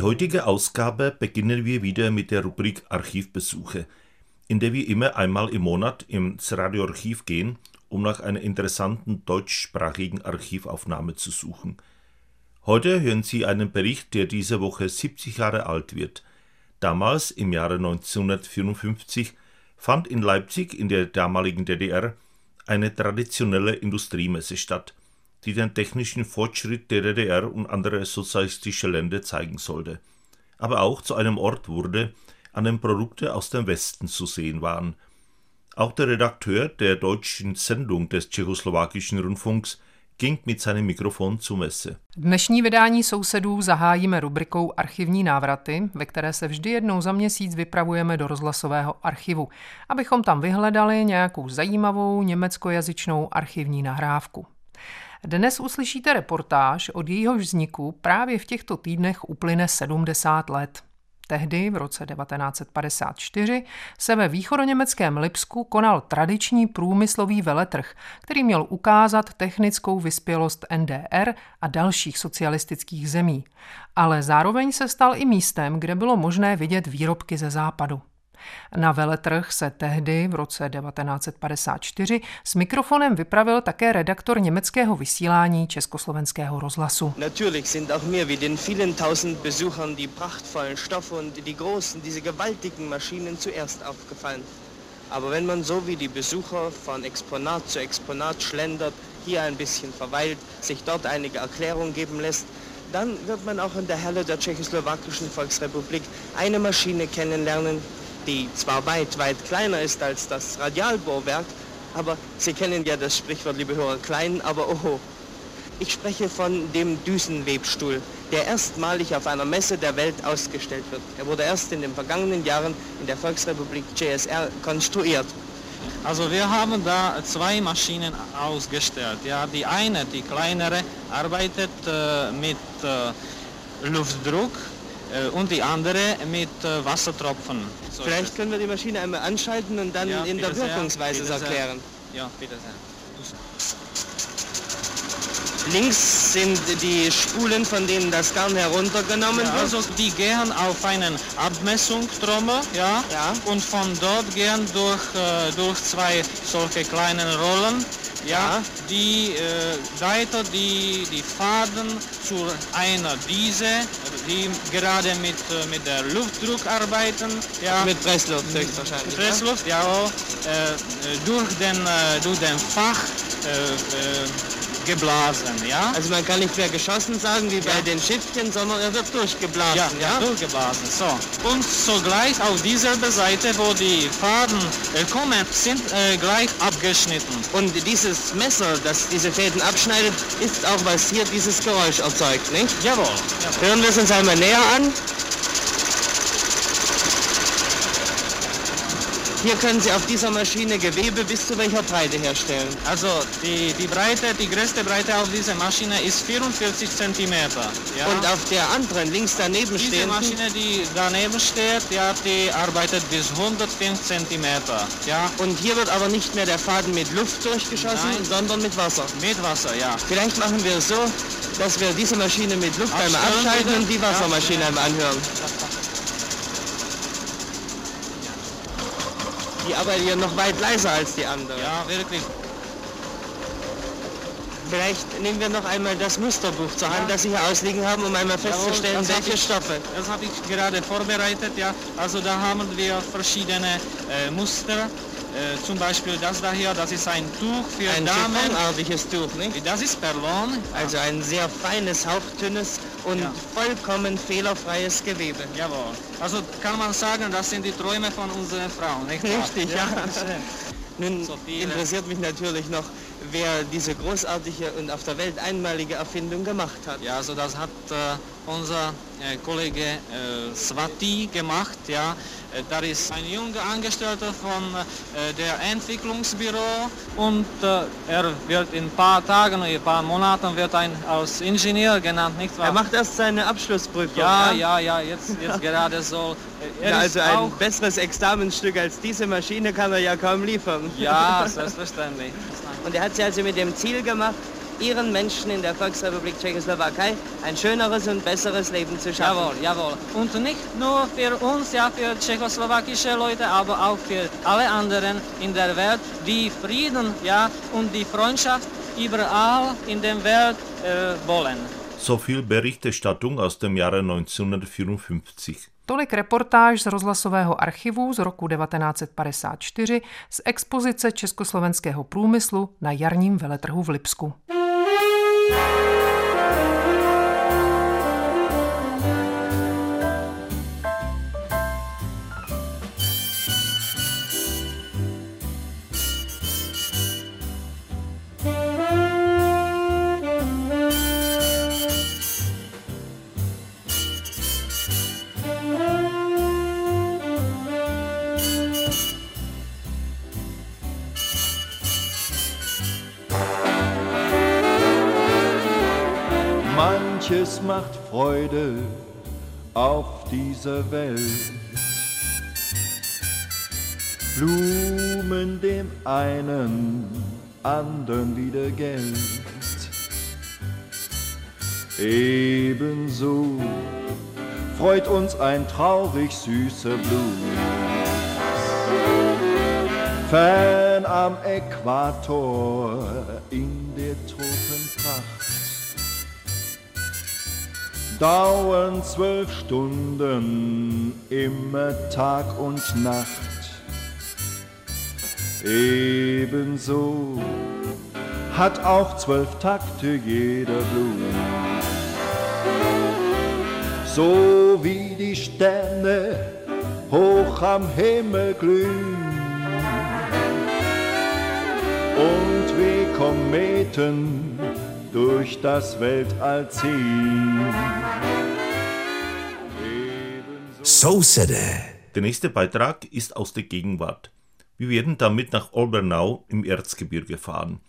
Die heutige Ausgabe beginnen wir wieder mit der Rubrik Archivbesuche, in der wir immer einmal im Monat ins Radioarchiv gehen um nach einer interessanten deutschsprachigen Archivaufnahme zu suchen. Heute hören Sie einen Bericht, der diese Woche 70 Jahre alt wird. Damals, im Jahre 1954, fand in Leipzig in der damaligen DDR eine traditionelle Industriemesse statt, die den technischen Fortschritt der DDR und anderer sozialistischer Länder zeigen sollte, aber auch zu einem Ort wurde, an dem Produkte aus dem Westen zu sehen waren – auch der Redakteur der deutschen Sendung des tschechoslowakischen Rundfunks ging mit seinem Mikrofon zur Messe. Dnešní vydání sousedů zahájíme rubrikou Archivní návraty, ve které se vždy jednou za měsíc vypravujeme do rozhlasového archivu, abychom tam vyhledali nějakou zajímavou německojazyčnou archivní nahrávku. Dnes uslyšíte reportáž, od jejíhož vzniku právě v těchto týdnech uplyne 70 let. Tehdy, v roce 1954, se ve východoněmeckém Lipsku konal tradiční průmyslový veletrh, který měl ukázat technickou vyspělost NDR a dalších socialistických zemí. Ale zároveň se stal i místem, kde bylo možné vidět výrobky ze západu. Na veletrh se tehdy v roce 1954 s mikrofonem vypravil také redaktor německého vysílání Československého rozhlasu. Natürlich sind auch mir wie den vielen tausend Besuchern die prachtvollen Stoffe und die großen, diese gewaltigen Maschinen zuerst aufgefallen. Aber wenn man so wie die Besucher von Exponat zu Exponat schlendert, hier ein bisschen verweilt, sich dort einige Erklärungen geben lässt, dann wird man auch in der Halle der Tschechoslowakischen Volksrepublik eine Maschine kennenlernen, die zwar weit, weit kleiner ist als das Radialbohrwerk, aber Sie kennen ja das Sprichwort, liebe Hörer, klein, aber oho. Ich spreche von dem Düsenwebstuhl, der erstmalig auf einer Messe der Welt ausgestellt wird. Er wurde erst in den vergangenen Jahren in der Volksrepublik CSR konstruiert. Also wir haben da zwei Maschinen ausgestellt. Ja, die eine, die kleinere, arbeitet äh, mit äh, Luftdruck und die andere mit äh, Wassertropfen. So Vielleicht können wir die Maschine einmal anschalten und dann ja, in der Wirkungsweise es erklären. Ja, bitte sehr. Links sind die Spulen, von denen das Garn heruntergenommen ja, wird. Also die gehen auf einen Abmessungstrommel, ja, ja, und von dort gehen durch, äh, durch zwei solche kleinen Rollen ja, die äh, weiter die, die Faden zu einer diese, die gerade mit, äh, mit der Luftdruck arbeiten. Ja, mit Pressluft höchstwahrscheinlich. Pressluft, ja, ja äh, durch, den, äh, durch den Fach äh, äh, geblasen, ja? Also man kann nicht mehr geschossen sagen wie bei ja. den Schiffchen, sondern er wird durchgeblasen, ja? Ja, durchgeblasen, so. Und sogleich auf dieser Seite, wo die Faden äh, kommen, sind äh, gleich abgeschnitten. Und dieses Messer, das diese Fäden abschneidet, ist auch, was hier dieses Geräusch erzeugt, nicht? Jawohl. Jawohl. Hören wir es uns einmal näher an. Hier können Sie auf dieser Maschine Gewebe bis zu welcher Breite herstellen? Also die, die Breite, die größte Breite auf dieser Maschine ist 44 cm. Ja. Und auf der anderen, links daneben Diese stehenden? Maschine, die daneben steht, ja, die arbeitet bis 105 cm. Ja. Und hier wird aber nicht mehr der Faden mit Luft durchgeschossen, Nein. sondern mit Wasser? Mit Wasser, ja. Vielleicht machen wir es so, dass wir diese Maschine mit Luft einmal abschalten und die Wassermaschine einmal anhören. Die arbeitet ja noch weit leiser als die andere. Ja, wirklich. Vielleicht nehmen wir noch einmal das Musterbuch zur Hand, ja. das Sie hier ausliegen haben, um einmal festzustellen, Jawohl, welche ich, Stoffe. Das habe ich gerade vorbereitet, ja. Also da haben wir verschiedene äh, Muster. Äh, zum Beispiel das da hier, das ist ein Tuch für ein Damen. Ein Tuch, nicht? Das ist Perlon. Also ein sehr feines, hauchdünnes und ja. vollkommen fehlerfreies Gewebe. Jawohl. Also kann man sagen, das sind die Träume von unseren Frauen, nicht Richtig, ja. ja. Nun so interessiert mich natürlich noch, wer diese großartige und auf der Welt einmalige Erfindung gemacht hat. Ja, also das hat äh, unser äh, Kollege äh, Swati gemacht. Ja, Äh, da ist ein junger Angestellter von äh, der Entwicklungsbüro und äh, er wird in ein paar Tagen, in ein paar Monaten wird ein als Ingenieur genannt, nicht wahr? Er macht erst seine Abschlussprüfung. ja, ja, ja, jetzt, jetzt gerade so. Ja, also ein besseres Examenstück als diese Maschine kann er ja kaum liefern. ja, selbstverständlich. Und er hat sie also mit dem Ziel gemacht, ihren Menschen in der Volksrepublik Tschechoslowakei ein schöneres und besseres Leben zu schaffen. Jawohl, jawohl. Und nicht nur für uns, ja, für tschechoslowakische Leute, aber auch für alle anderen in der Welt, die Frieden, ja, und die Freundschaft überall in der Welt äh, wollen. So viel Berichterstattung aus dem Jahre 1954. Tolik reportáž z rozhlasového archivu z roku 1954 z expozice československého průmyslu na jarním veletrhu v Lipsku. Manches macht Freude auf dieser Welt. Blumen dem einen, anderen wieder Geld. Ebenso freut uns ein traurig süßer Blues. Fern am Äquator in der Tropenpracht dauern zwölf Stunden, immer Tag und Nacht. Ebenso hat auch zwölf Takte jeder Blues. So wie die Sterne hoch am Himmel glühen und wie Kometen durch das Weltall ziehen. So said Der nächste Beitrag ist aus der Gegenwart. Wir werden damit nach Olbernau im Erzgebirge fahren.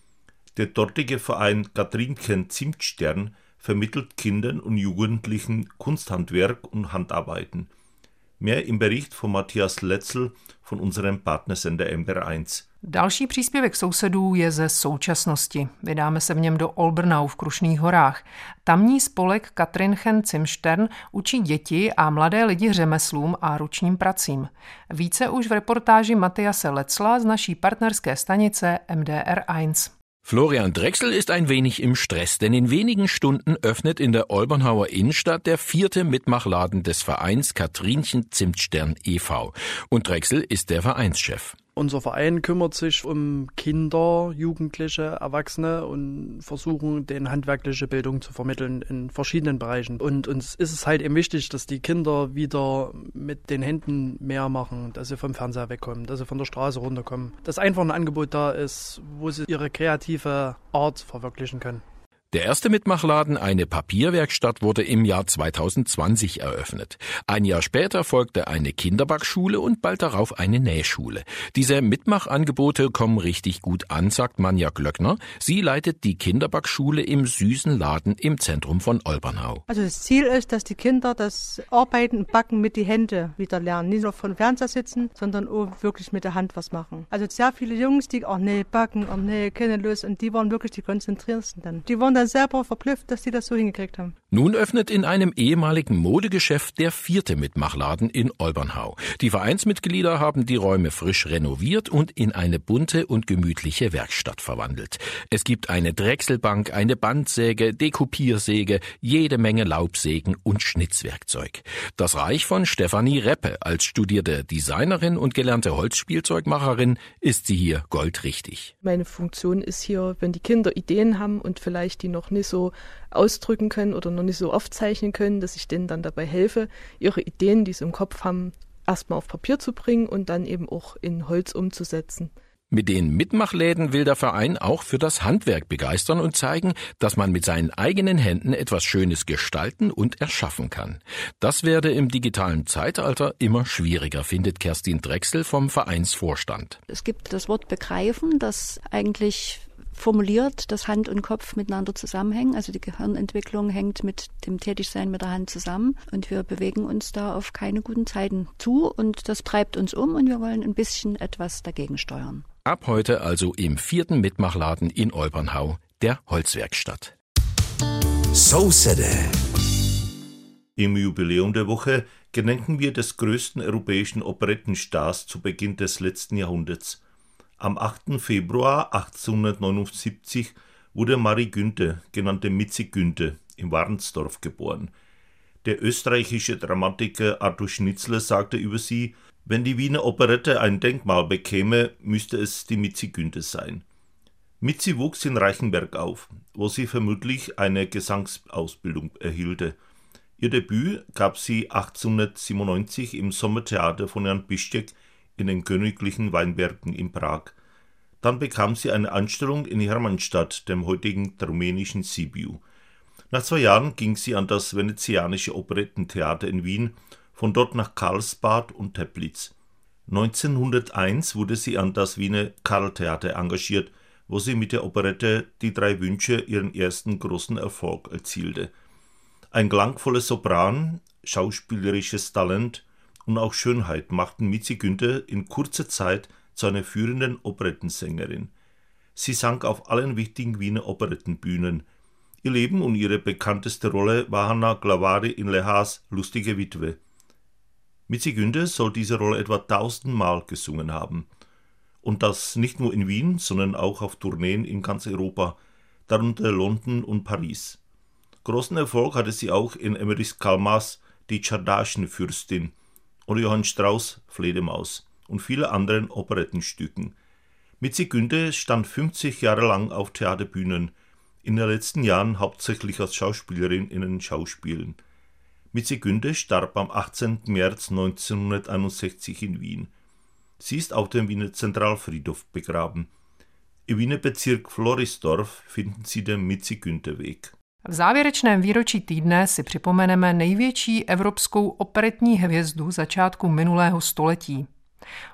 Der dortige Verein Katrinchen Zimtstern vermittelt Kindern und Jugendlichen Kunsthandwerk und Handarbeiten. Mehr im Bericht von Matthias Letzel von unserem Partnersender MDR1. Další příspěvek sousedů je ze současnosti. Vydáme se v něm do Olbrnau v Krušných horách. Tamní spolek Katrinchen Zimstern učí děti a mladé lidi řemeslům a ručním pracím. Více už v reportáži Matthiase Letzla z naší partnerské stanice MDR1. Florian Drechsel ist ein wenig im Stress, denn in wenigen Stunden öffnet in der Olbernhauer Innenstadt der vierte Mitmachladen des Vereins Katrinchen Zimtstern e.V. Und Drechsel ist der Vereinschef. Unser Verein kümmert sich um Kinder, Jugendliche, Erwachsene und versuchen, denen handwerkliche Bildung zu vermitteln in verschiedenen Bereichen. Und uns ist es halt eben wichtig, dass die Kinder wieder mit den Händen mehr machen, dass sie vom Fernseher wegkommen, dass sie von der Straße runterkommen. Dass einfach ein Angebot da ist, wo sie ihre kreative Art verwirklichen können. Der erste Mitmachladen, eine Papierwerkstatt, wurde im Jahr 2020 eröffnet. Ein Jahr später folgte eine Kinderbackschule und bald darauf eine Nähschule. Diese Mitmachangebote kommen richtig gut an, sagt Manja Glöckner. Sie leitet die Kinderbackschule im süßen Laden im Zentrum von Olbernhau. Also das Ziel ist, dass die Kinder das Arbeiten und Backen mit die Hände wieder lernen. Nicht nur von Fernseher sitzen, sondern auch wirklich mit der Hand was machen. Also sehr viele Jungs, die auch nee, backen und nee, kennen und die waren wirklich die konzentriertesten dann. Die waren dann selber verblüfft, dass die das so hingekriegt haben. Nun öffnet in einem ehemaligen Modegeschäft der vierte Mitmachladen in Olbernhau. Die Vereinsmitglieder haben die Räume frisch renoviert und in eine bunte und gemütliche Werkstatt verwandelt. Es gibt eine Drechselbank, eine Bandsäge, Dekupiersäge, jede Menge Laubsägen und Schnitzwerkzeug. Das Reich von Stefanie Reppe als studierte Designerin und gelernte Holzspielzeugmacherin ist sie hier goldrichtig. Meine Funktion ist hier, wenn die Kinder Ideen haben und vielleicht die noch nicht so ausdrücken können oder noch nicht so aufzeichnen können, dass ich denen dann dabei helfe, ihre Ideen, die sie im Kopf haben, erstmal auf Papier zu bringen und dann eben auch in Holz umzusetzen. Mit den Mitmachläden will der Verein auch für das Handwerk begeistern und zeigen, dass man mit seinen eigenen Händen etwas Schönes gestalten und erschaffen kann. Das werde im digitalen Zeitalter immer schwieriger, findet Kerstin Drechsel vom Vereinsvorstand. Es gibt das Wort begreifen, das eigentlich formuliert, dass Hand und Kopf miteinander zusammenhängen. Also die Gehirnentwicklung hängt mit dem Tätigsein mit der Hand zusammen und wir bewegen uns da auf keine guten Zeiten zu und das treibt uns um und wir wollen ein bisschen etwas dagegen steuern. Ab heute also im vierten Mitmachladen in Olbernhau, der Holzwerkstatt. So Im Jubiläum der Woche gedenken wir des größten europäischen Operettenstars zu Beginn des letzten Jahrhunderts. Am 8. Februar 1879 wurde Marie Günther, genannte Mitzi Günther, in Warnsdorf geboren. Der österreichische Dramatiker Arthur Schnitzler sagte über sie, wenn die Wiener Operette ein Denkmal bekäme, müsste es die Mitzi Günther sein. Mitzi wuchs in Reichenberg auf, wo sie vermutlich eine Gesangsausbildung erhielte. Ihr Debüt gab sie 1897 im Sommertheater von Jan Bischek in den königlichen Weinbergen in Prag. Dann bekam sie eine Anstellung in Hermannstadt, dem heutigen rumänischen Sibiu. Nach zwei Jahren ging sie an das Venezianische Operettentheater in Wien, von dort nach Karlsbad und Teplitz. 1901 wurde sie an das Wiener Karltheater engagiert, wo sie mit der Operette Die drei Wünsche ihren ersten großen Erfolg erzielte. Ein klangvoller Sopran, schauspielerisches Talent und auch Schönheit machten Mitzi Günther in kurzer Zeit zu einer führenden Operettensängerin. Sie sang auf allen wichtigen Wiener Operettenbühnen. Ihr Leben und ihre bekannteste Rolle war Hanna Glavari in Lehas Lustige Witwe. Mitzi Günther soll diese Rolle etwa tausendmal gesungen haben. Und das nicht nur in Wien, sondern auch auf Tourneen in ganz Europa, darunter London und Paris. Großen Erfolg hatte sie auch in Emmerich Kalmas Die Tscherdaschenfürstin oder Johann Strauss Fledermaus und viele anderen Operettenstücken. Mitzi Günde stand 50 Jahre lang auf Theaterbühnen, in den letzten Jahren hauptsächlich als Schauspielerin in den Schauspielen. Mitzi Günde starb am 18. März 1961 in Wien. Sie ist auf dem Wiener Zentralfriedhof begraben. Im Wiener Bezirk Florisdorf finden Sie den Mitzi Günther Weg. V závěrečném výročí týdne si připomeneme největší evropskou operetní hvězdu začátku minulého století.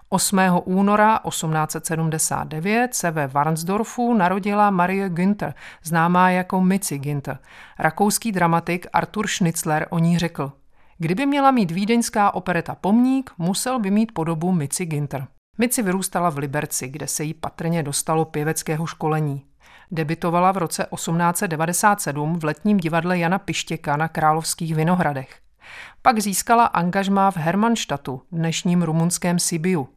8. února 1879 se ve Warnsdorfu narodila Marie Günther, známá jako Mitzi Günther. Rakouský dramatik Arthur Schnitzler o ní řekl, kdyby měla mít vídeňská opereta pomník, musel by mít podobu Mitzi Günther. Mitzi vyrůstala v Liberci, kde se jí patrně dostalo pěveckého školení. Debitovala v roce 1897 v letním divadle Jana Pištěka na Královských Vinohradech. Pak získala angažmá v Hermannstadtu, dnešním rumunském Sibiu.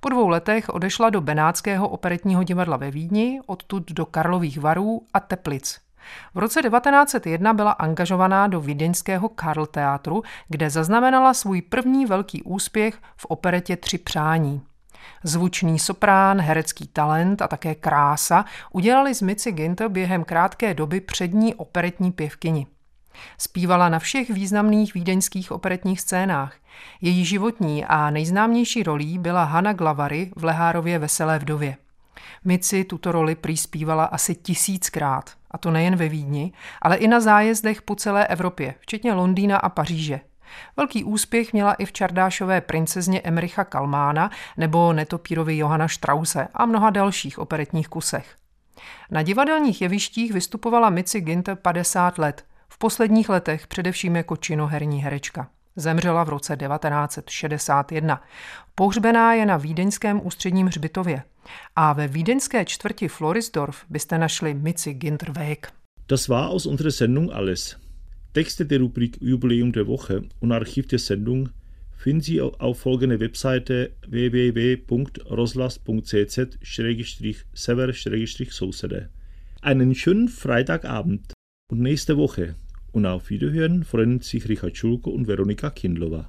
Po dvou letech odešla do Benátského operetního divadla ve Vídni, odtud do Karlových varů a Teplic. V roce 1901 byla angažovaná do vídeňského Karl Teatru, kde zaznamenala svůj první velký úspěch v operetě Tři přání. Zvučný soprán, herecký talent a také krása udělali z Mici Ginter během krátké doby přední operetní pěvkyni. Zpívala na všech významných vídeňských operetních scénách. Její životní a nejznámější rolí byla Hanna Glavary v Lehárově Veselé vdově. Mici tuto roli přispívala asi tisíckrát, a to nejen ve Vídni, ale i na zájezdech po celé Evropě, včetně Londýna a Paříže. Velký úspěch měla i v čardášové princezně Emricha Kalmána nebo netopírovi Johana Strause a mnoha dalších operetních kusech. Na divadelních jevištích vystupovala Mici Ginter 50 let, v posledních letech především jako činoherní herečka. Zemřela v roce 1961. Pohřbená je na Vídeňském ústředním hřbitově. A ve vídeňské čtvrti Florisdorf byste našli Mici Ginterweg. Das war aus unserer Sendung alles. Texte der Rubrik Jubiläum der Woche und Archiv der Sendung finden Sie auf folgende Webseite www.roslas.cz-sever-sousede. Einen schönen Freitagabend und nächste Woche und auf Wiederhören freuen sich Richard Schulko und Veronika Kindlova.